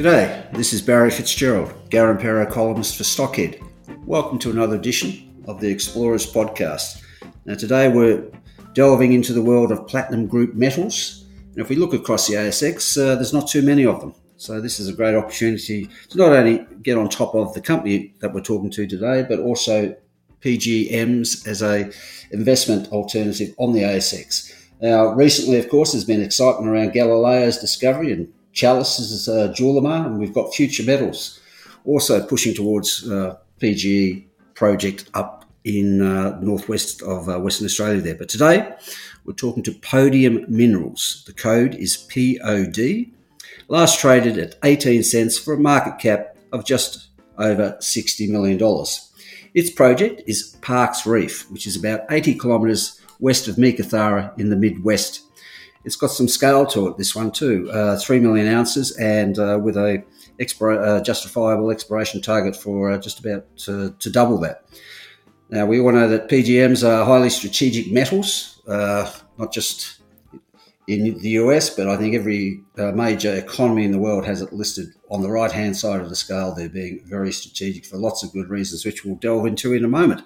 G'day, this is Barry Fitzgerald, Garimpeiro columnist for Stockhead. Welcome to another edition of the Explorers podcast. Now, today we're delving into the world of platinum group metals. And if we look across the ASX, uh, there's not too many of them. So, this is a great opportunity to not only get on top of the company that we're talking to today, but also PGMs as a investment alternative on the ASX. Now, recently, of course, there's been excitement around Galileo's discovery and Chalice is uh, Julimar, and we've got Future Metals also pushing towards uh, PGE project up in uh, northwest of uh, Western Australia there. But today we're talking to Podium Minerals. The code is POD. Last traded at 18 cents for a market cap of just over $60 million. Its project is Parks Reef, which is about 80 kilometres west of Meekatharra in the Midwest it's got some scale to it. This one too, uh, three million ounces, and uh, with a expira- uh, justifiable exploration target for uh, just about to, to, double that. Now we all know that PGMs are highly strategic metals, uh, not just in the US, but I think every uh, major economy in the world has it listed on the right hand side of the scale. They're being very strategic for lots of good reasons, which we'll delve into in a moment.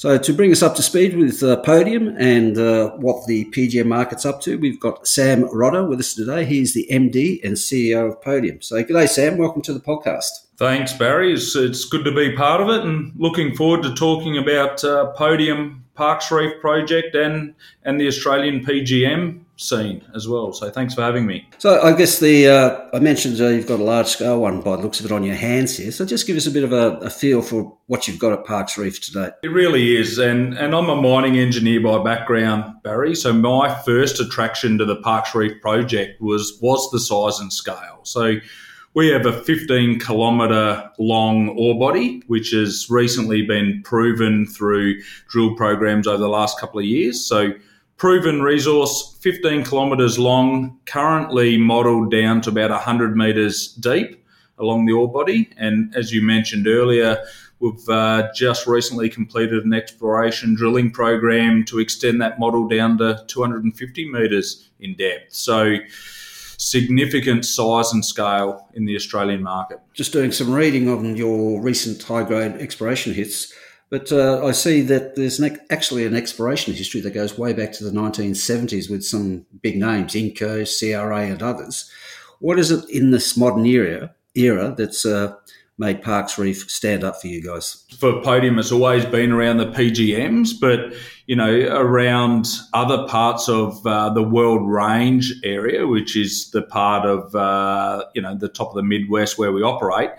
So, to bring us up to speed with Podium and uh, what the PGM market's up to, we've got Sam Rodda with us today. He's the MD and CEO of Podium. So, good day, Sam. Welcome to the podcast. Thanks, Barry. It's, it's good to be part of it and looking forward to talking about uh, Podium Parks Reef project and, and the Australian PGM scene as well. So thanks for having me. So I guess the uh, I mentioned uh, you've got a large scale one by the looks of it on your hands here. So just give us a bit of a, a, feel for what you've got at Parks Reef today. It really is, and and I'm a mining engineer by background, Barry. So my first attraction to the Parks Reef project was was the size and scale. So. We have a 15 kilometre long ore body, which has recently been proven through drill programs over the last couple of years. So, proven resource, 15 kilometres long, currently modelled down to about 100 metres deep along the ore body. And as you mentioned earlier, we've uh, just recently completed an exploration drilling program to extend that model down to 250 metres in depth. So, significant size and scale in the Australian market. Just doing some reading on your recent high grade exploration hits. But uh, I see that there's an, actually an exploration history that goes way back to the 1970s with some big names, Inco, CRA, and others. What is it in this modern era era that's uh, made Parks Reef stand up for you guys? For Podium, it's always been around the PGMs, but you know, around other parts of uh, the Weld Range area, which is the part of uh, you know the top of the Midwest where we operate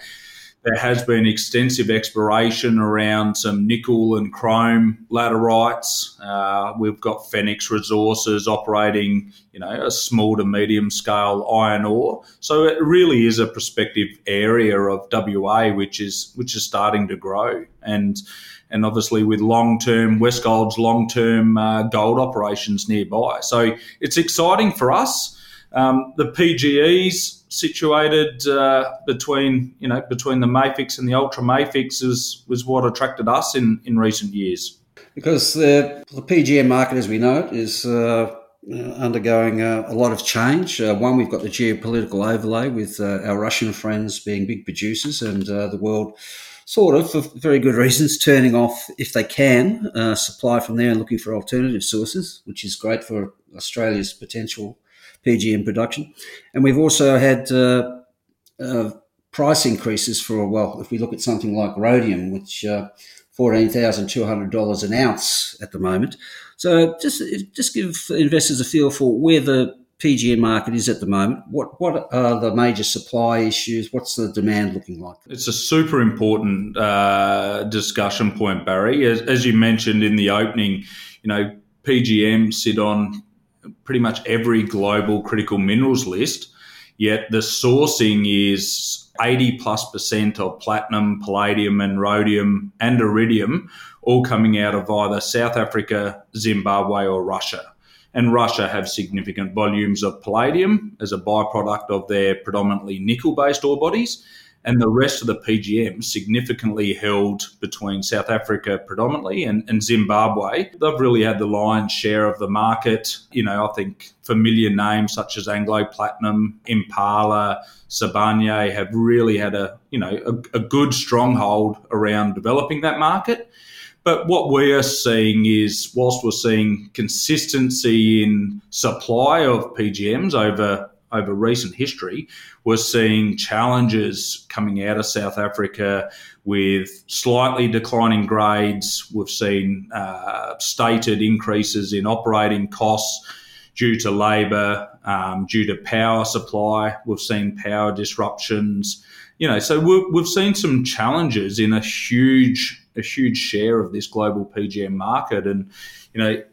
there has been extensive exploration around some nickel and chrome laterites. Uh, we've got Fenix Resources operating, you know, a small to medium scale iron ore. So it really is a prospective area of WA, which is which is starting to grow, and and obviously with long term Westgold's long term uh, gold operations nearby. So it's exciting for us. Um, the PGEs situated uh, between you know between the Mafics and the Ultra Mafics is, was what attracted us in, in recent years. Because the, the PGM market, as we know it, is uh, undergoing uh, a lot of change. Uh, one, we've got the geopolitical overlay with uh, our Russian friends being big producers, and uh, the world sort of, for very good reasons, turning off, if they can, supply from there and looking for alternative sources, which is great for Australia's potential PGM production. And we've also had uh, uh, price increases for, well, if we look at something like rhodium, which uh, $14,200 an ounce at the moment. So just just give investors a feel for where the PGM market is at the moment. What what are the major supply issues? What's the demand looking like? It's a super important uh, discussion point, Barry. As, as, you mentioned in the opening, you know PGM sit on pretty much every global critical minerals list. yet the sourcing is 80 plus percent of platinum, palladium, and rhodium and iridium all coming out of either South Africa, Zimbabwe, or Russia. And Russia have significant volumes of palladium as a byproduct of their predominantly nickel based ore bodies and the rest of the PGM significantly held between South Africa predominantly and, and, Zimbabwe. They've really had the lion's share of the market. You know, I think familiar names such as Anglo Platinum, Impala, Sibanye have really had a, you know, a, a good stronghold around developing that market. But what we are seeing is, whilst we're seeing consistency in supply of PGMs over over recent history, we're seeing challenges coming out of South Africa with slightly declining grades. We've seen uh, stated increases in operating costs due to labour, um, due to power supply. We've seen power disruptions. You know, so we've, we've seen some challenges in a huge a huge share of this global PGM market, and you know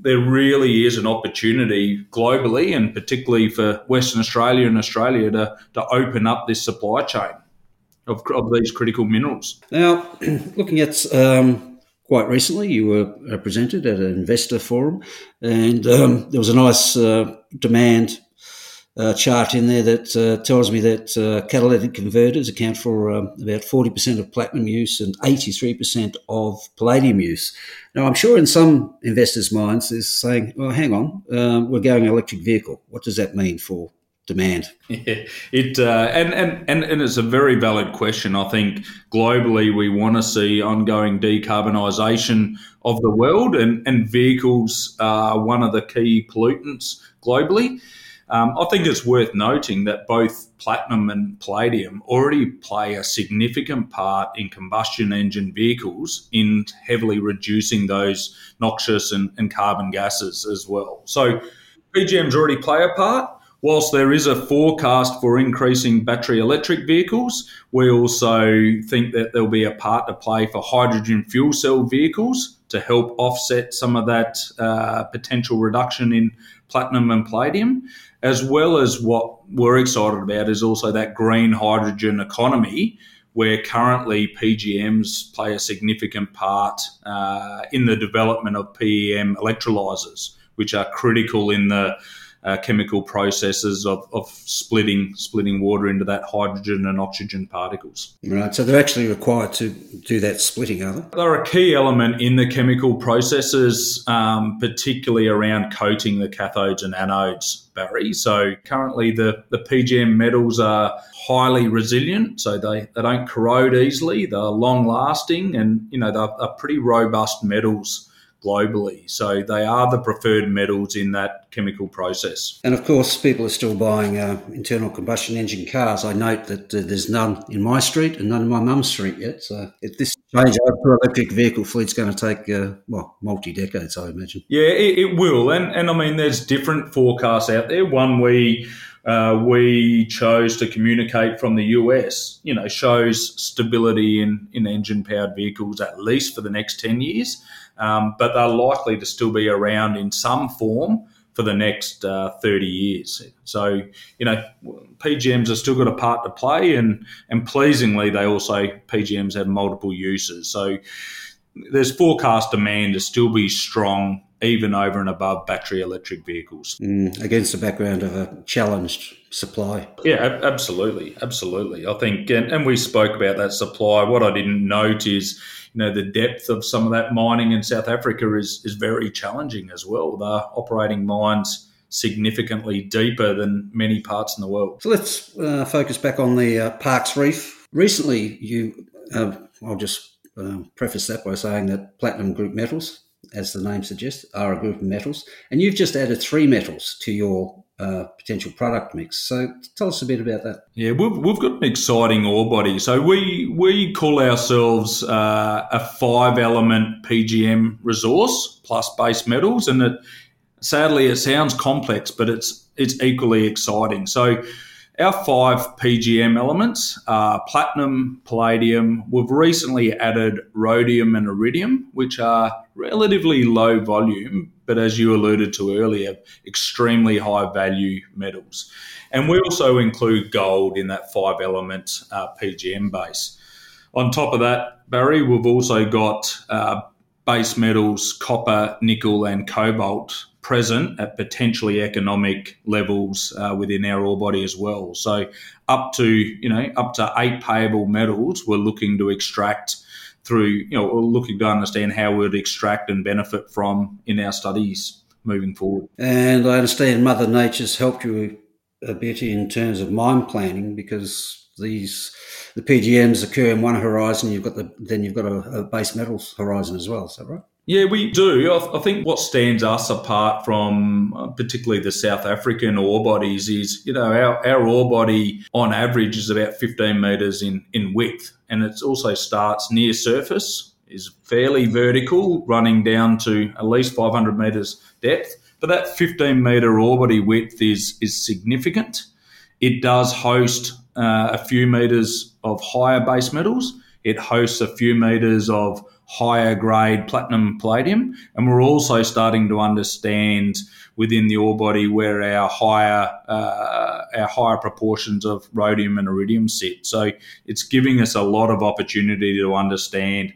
there really is an opportunity globally and particularly for Western Australia and Australia to, to open up this supply chain of, of these critical minerals. Now, looking at um, quite recently, you were presented at an investor forum and um, there was a nice uh, demand uh, chart in there that uh, tells me that uh, catalytic converters account for um, about 40% of platinum use and 83% of palladium use. Now, I'm sure in some investors' minds is saying, well, hang on, um, we're going electric vehicle. What does that mean for demand? Yeah, it uh, and, and and and it's a very valid question. I think globally we want to see ongoing decarbonisation of the world, and and vehicles are one of the key pollutants globally. Um, I think it's worth noting that both platinum and palladium already play a significant part in combustion engine vehicles in heavily reducing those noxious and, and carbon gases as well. So PGMs already play a part. Whilst there is a forecast for increasing battery electric vehicles, we also think that there'll be a part to play for hydrogen fuel cell vehicles to help offset some of that uh, potential reduction in platinum and palladium as well as what we're excited about is also that green hydrogen economy where currently PGMs play a significant part uh, in the development of PEM electrolyzers, which are critical in the uh, chemical processes of, of splitting splitting water into that hydrogen and oxygen particles. Right, so they're actually required to do that splitting, are they? They're a key element in the chemical processes, um, particularly around coating the cathodes and anodes, Barry. So currently the, the PGM metals are highly resilient, so they, they don't corrode easily, they're long lasting, and you know they're, they're pretty robust metals globally. So they are the preferred metals in that chemical process. And of course, people are still buying uh, internal combustion engine cars. I note that uh, there's none in my street and none in my mum's street yet. So if this change over to electric vehicle fleet's going to take, uh, well, multi decades, I imagine. Yeah, it, it, will. And, and I mean, there's different forecasts out there. One we uh, we chose to communicate from the US, you know, shows stability in, in engine powered vehicles at least for the next 10 years um, but they're likely to still be around in some form for the next uh, 30 years. So, you know, PGMs have still got a part to play, and, and pleasingly, they also, PGMs have multiple uses. So, there's forecast demand to still be strong even over and above battery electric vehicles. Mm, against the background of a challenged supply. Yeah, absolutely. Absolutely. I think, and, and we spoke about that supply. What I didn't note is, you know, the depth of some of that mining in South Africa is, is very challenging as well. They're operating mines significantly deeper than many parts in the world. So let's uh, focus back on the uh, Parks Reef. Recently, you, uh, I'll just uh, preface that by saying that platinum group metals as the name suggests, are a group of metals. And you've just added three metals to your uh, potential product mix. So tell us a bit about that. Yeah, we've, we've got an exciting ore body. So we we call ourselves uh, a five element PGM resource plus base metals, and it sadly it sounds complex, but it's it's equally exciting. So our five PGM elements are platinum, palladium. We've recently added rhodium and iridium, which are relatively low volume but as you alluded to earlier, extremely high value metals. And we also include gold in that five element uh, PGM base. On top of that, Barry, we've also got uh, base metals, copper, nickel, and cobalt present at potentially economic levels uh, within our ore body as well. So up to you know up to eight payable metals, we're looking to extract through you know we're looking to understand how we'd extract and benefit from in our studies moving forward. And I understand Mother Nature's helped you a bit in terms of mine planning because these the PGMs occur in one horizon. You've got the then you've got a, a base metals horizon as well. Is that right? Yeah, we do. I, think what stands us apart from uh, particularly the South African ore bodies is, you know, our, our ore body on average is about 15 metres in, in width. And it also starts near surface, is fairly vertical, running down to at least 500 metres depth. But that 15 metre ore body width is, is significant. It does host uh, a few metres of higher base metals. It hosts a few metres of higher grade platinum palladium. And we're also starting to understand within the ore body where our higher uh, our higher proportions of rhodium and iridium sit. So it's giving us a lot of opportunity to understand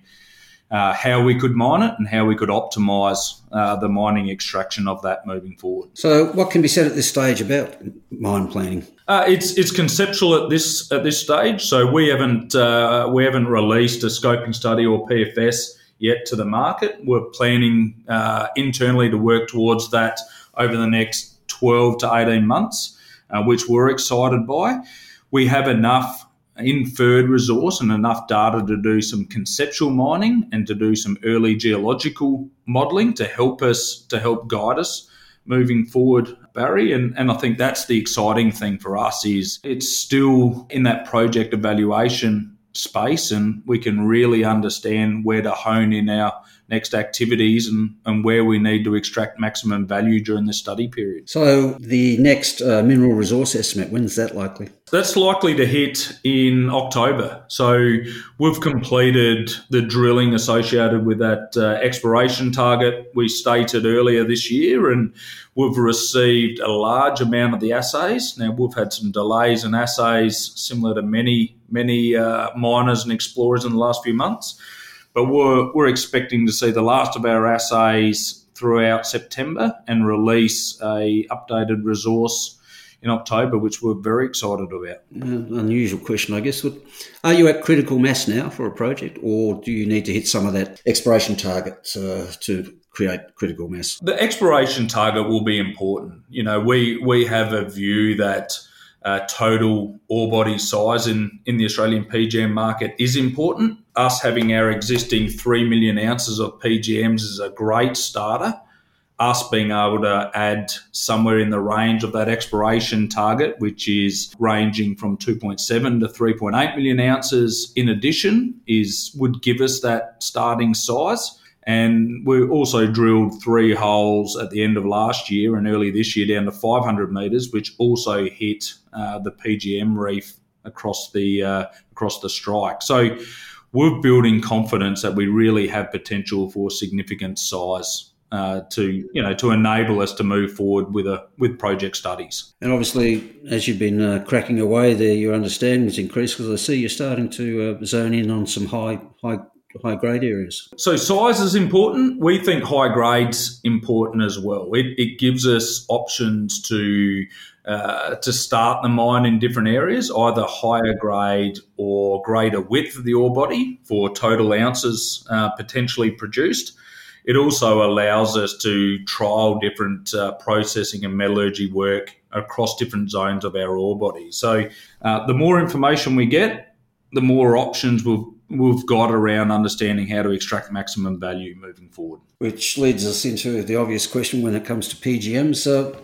uh, how we could mine it and how we could optimise uh, the mining extraction of that moving forward. So, what can be said at this stage about mine planning? Uh, it's it's conceptual at this at this stage. So we haven't uh, we haven't released a scoping study or PFS yet to the market. We're planning uh, internally to work towards that over the next twelve to eighteen months, uh, which we're excited by. We have enough inferred resource and enough data to do some conceptual mining and to do some early geological modelling to help us to help guide us moving forward barry. And, and i think that's the exciting thing for us is it's still in that project evaluation space and we can really understand where to hone in our next activities and, and where we need to extract maximum value during the study period. So, the next uh, mineral resource estimate, when's that likely? That's likely to hit in October. So, we've completed the drilling associated with that uh, exploration target we stated earlier this year, and we've received a large amount of the assays. Now, we've had some delays in assays similar to many many uh, miners and explorers in the last few months. But we're, we're expecting to see the last of our assays throughout September and release a updated resource in October, which we're very excited about. Uh, unusual question, I guess. Are you at critical mass now for a project, or do you need to hit some of that exploration target uh, to create critical mass? The exploration target will be important. You know, we we have a view that uh, total ore body size in, in the Australian PGM market is important. Us having our existing 3 million ounces of PGMs is a great starter. Us being able to add somewhere in the range of that exploration target, which is ranging from 2.7 to 3.8 million ounces in addition, is would give us that starting size. And we also drilled three holes at the end of last year and early this year down to 500 metres, which also hit uh, the PGM reef across the uh, across the strike. So we're building confidence that we really have potential for significant size. Uh, to you know to enable us to move forward with a with project studies. And obviously, as you've been uh, cracking away there, your understanding has increased because I see you're starting to uh, zone in on some high high high grade areas. So size is important. We think high grades important as well. It, it gives us options to uh, to start the mine in different areas, either higher grade or greater width of the ore body for total ounces uh, potentially produced. It also allows us to trial different uh, processing and metallurgy work across different zones of our ore body. So, uh, the more information we get, the more options we'll we've got around understanding how to extract maximum value moving forward. Which leads us into the obvious question when it comes to PGM. So,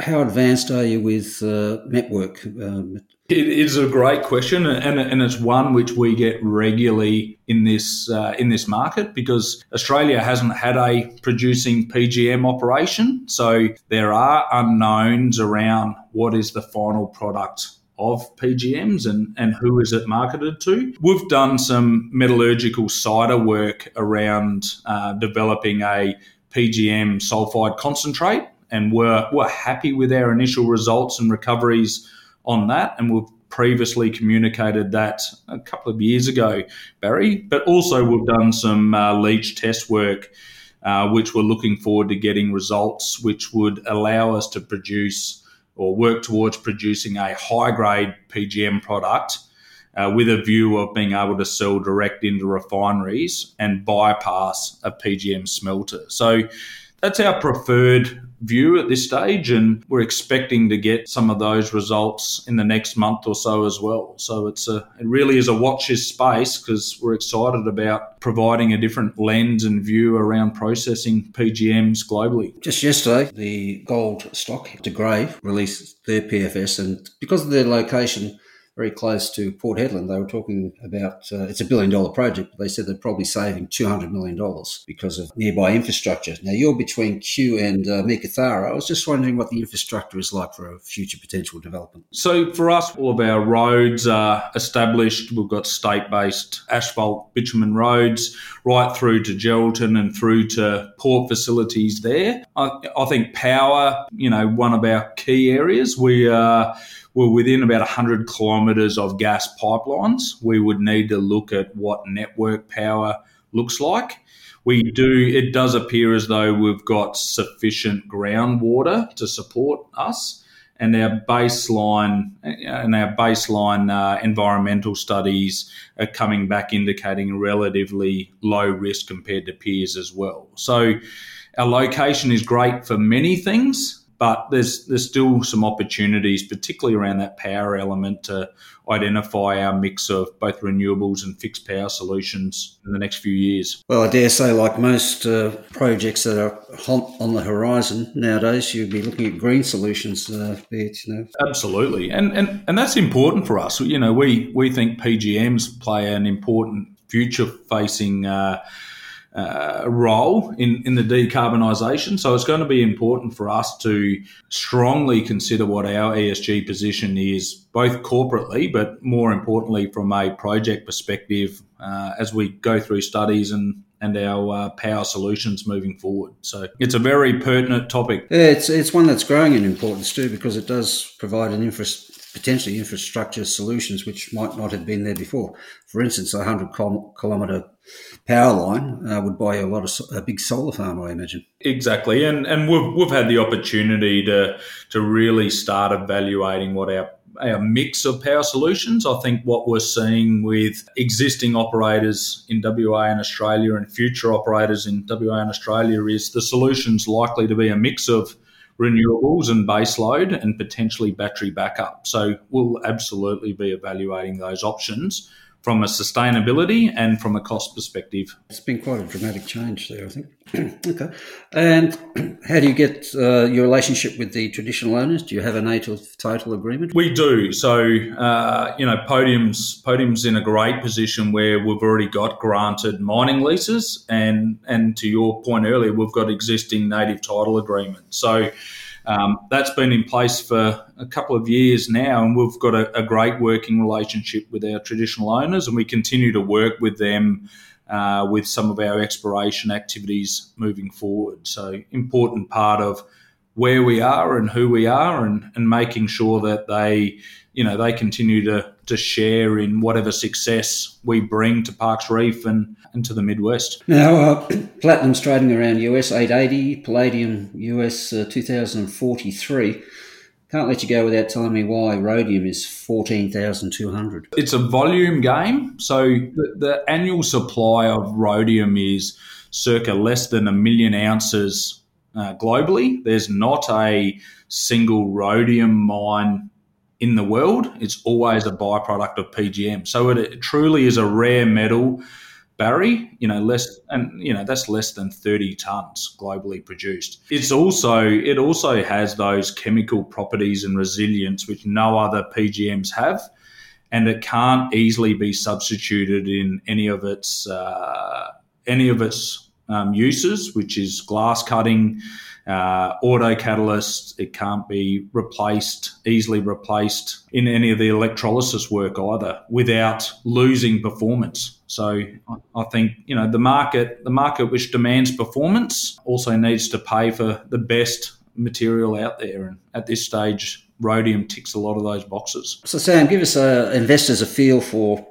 how advanced are you with uh, network? Um, it is a great question, and, and it's one which we get regularly in this uh, in this market because Australia hasn't had a producing PGM operation, so there are unknowns around what is the final product of PGMs and, and who is it marketed to. We've done some metallurgical sighter work around uh, developing a PGM sulfide concentrate, and we're, we're happy with our initial results and recoveries on that. And we've previously communicated that a couple of years ago, Barry. But also, we've done some uh, leach test work, uh, which we're looking forward to getting results, which would allow us to produce or work towards producing a high grade PGM product. Uh, with a view of being able to sell direct into refineries and bypass a PGM smelter. So that's our preferred view at this stage, and we're expecting to get some of those results in the next month or so as well. So it's a it really is a watch space because we're excited about providing a different lens and view around processing PGMs globally. Just yesterday, the gold stock, De Grey, released their PFS, and because of their location very close to Port Hedland. They were talking about uh, it's a billion dollar project, but they said they're probably saving $200 million because of nearby infrastructure. Now, you're between Cue and uh, Meekatharra. I was just wondering what the infrastructure is like for a future potential development. So, for us, all of our roads are established. We've got state based asphalt bitumen roads right through to Geraldton and through to port facilities there. I, I think power, you know, one of our key areas. We are. Uh, we're within about 100 kilometres of gas pipelines. We would need to look at what network power looks like. We do, it does appear as though we've got sufficient groundwater to support us. And our baseline and our baseline uh, environmental studies are coming back indicating relatively low risk compared to peers as well. So our location is great for many things, but there's there's still some opportunities, particularly around that power element, to identify our mix of both renewables and fixed power solutions in the next few years. Well, I dare say, like most uh, projects that are on the horizon nowadays, you'd be looking at green solutions, uh, you know. Absolutely, and and and that's important for us. You know, we we think PGMs play an important future-facing. Uh, uh, role in, in the decarbonisation. So it's going to be important for us to strongly consider what our ESG position is, both corporately, but more importantly from a project perspective uh, as we go through studies and and our uh, power solutions moving forward. So it's a very pertinent topic. Yeah, it's it's one that's growing in importance too because it does provide an infra- potentially infrastructure solutions which might not have been there before. For instance, a hundred kilometre power line uh, would buy a lot of a big solar farm, I imagine. Exactly, and and we've we've had the opportunity to to really start evaluating what our our mix of power solutions. I think what we're seeing with existing operators in WA and Australia and future operators in WA and Australia is the solution's likely to be a mix of renewables and baseload and potentially battery backup. So we'll absolutely be evaluating those options from a sustainability and from a cost perspective. It's been quite a dramatic change there, I think. okay. And how do you get uh, your relationship with the traditional owners? Do you have a native title agreement? We do. So, uh, you know, Podium's Podium's in a great position where we've already got granted mining leases, and and to your point earlier, we've got existing native title agreements. So um, that's been in place for a couple of years now, and we've got a, a, great working relationship with our traditional owners, and we continue to work with them uh, with some of our exploration activities moving forward. So, important part of where we are and who we are, and, and making sure that they, you know, they continue to to share in whatever success we bring to Parks Reef and, and to the Midwest. Now, uh, platinum's trading around US 880, palladium US uh, 2043. Can't let you go without telling me why rhodium is 14,200. It's a volume game. So the, the annual supply of rhodium is circa less than a million ounces uh, globally. There's not a single rhodium mine in the world. It's always a byproduct of PGM. So it, it, truly is a rare metal, Barry. You know, less and you know that's less than thirty tons globally produced. It's also it also has those chemical properties and resilience which no other PGMs have. And it can't easily be substituted in any of its uh, any of its um, uses, which is glass cutting, uh, auto catalyst. It can't be replaced, easily replaced in any of the electrolysis work either without losing performance. So I think you know the market, the market which demands performance, also needs to pay for the best material out there. And at this stage, rhodium ticks a lot of those boxes. So Sam, give us uh, investors a feel for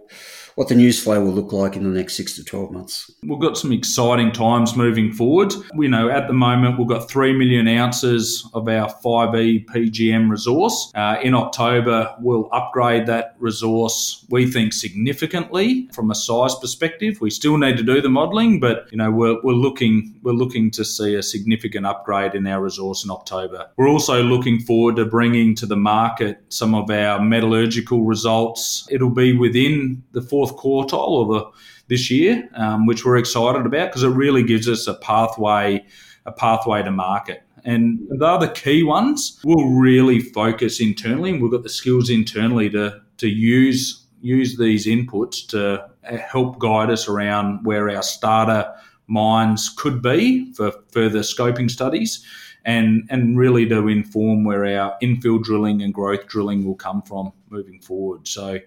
what the news flow will look like in the next six to 12 months. We've got some exciting times moving forward. We know at the moment we've got 3 million ounces of our 5E PGM resource. Uh, in October, we'll upgrade that resource, we think, significantly from a size perspective. We still need to do the modelling, but you know we're, we're looking we're looking to see a significant upgrade in our resource in October. We're also looking forward to bringing to the market some of our metallurgical results. It'll be within the fourth fourth quartile of the this year, um, which we're excited about because it really gives us a pathway a pathway to market. And the other key ones We'll really focus internally, and we've got the skills internally to to use use these inputs to help guide us around where our starter mines could be for further scoping studies and and really to inform where our infill drilling and growth drilling will come from moving forward. So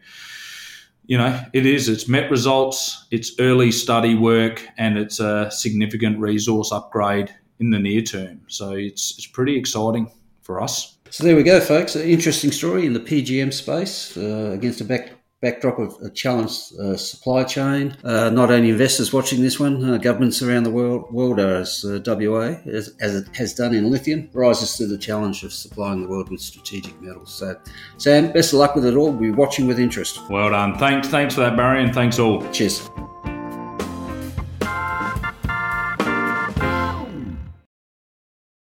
you know, it is. It's met results, it's early study work, and it's a significant resource upgrade in the near term. So it's it's pretty exciting for us. So there we go, folks. An interesting story in the PGM space uh, against a back backdrop of a challenged uh, supply chain. Uh, not only investors watching this one, uh, governments around the world, world as uh, WA, as, as, it has done in lithium, rises to the challenge of supplying the world with strategic metals. So, Sam, best of luck with it all. We're watching with interest. Well done. Thanks, thanks for that, Barry, and thanks all. Cheers.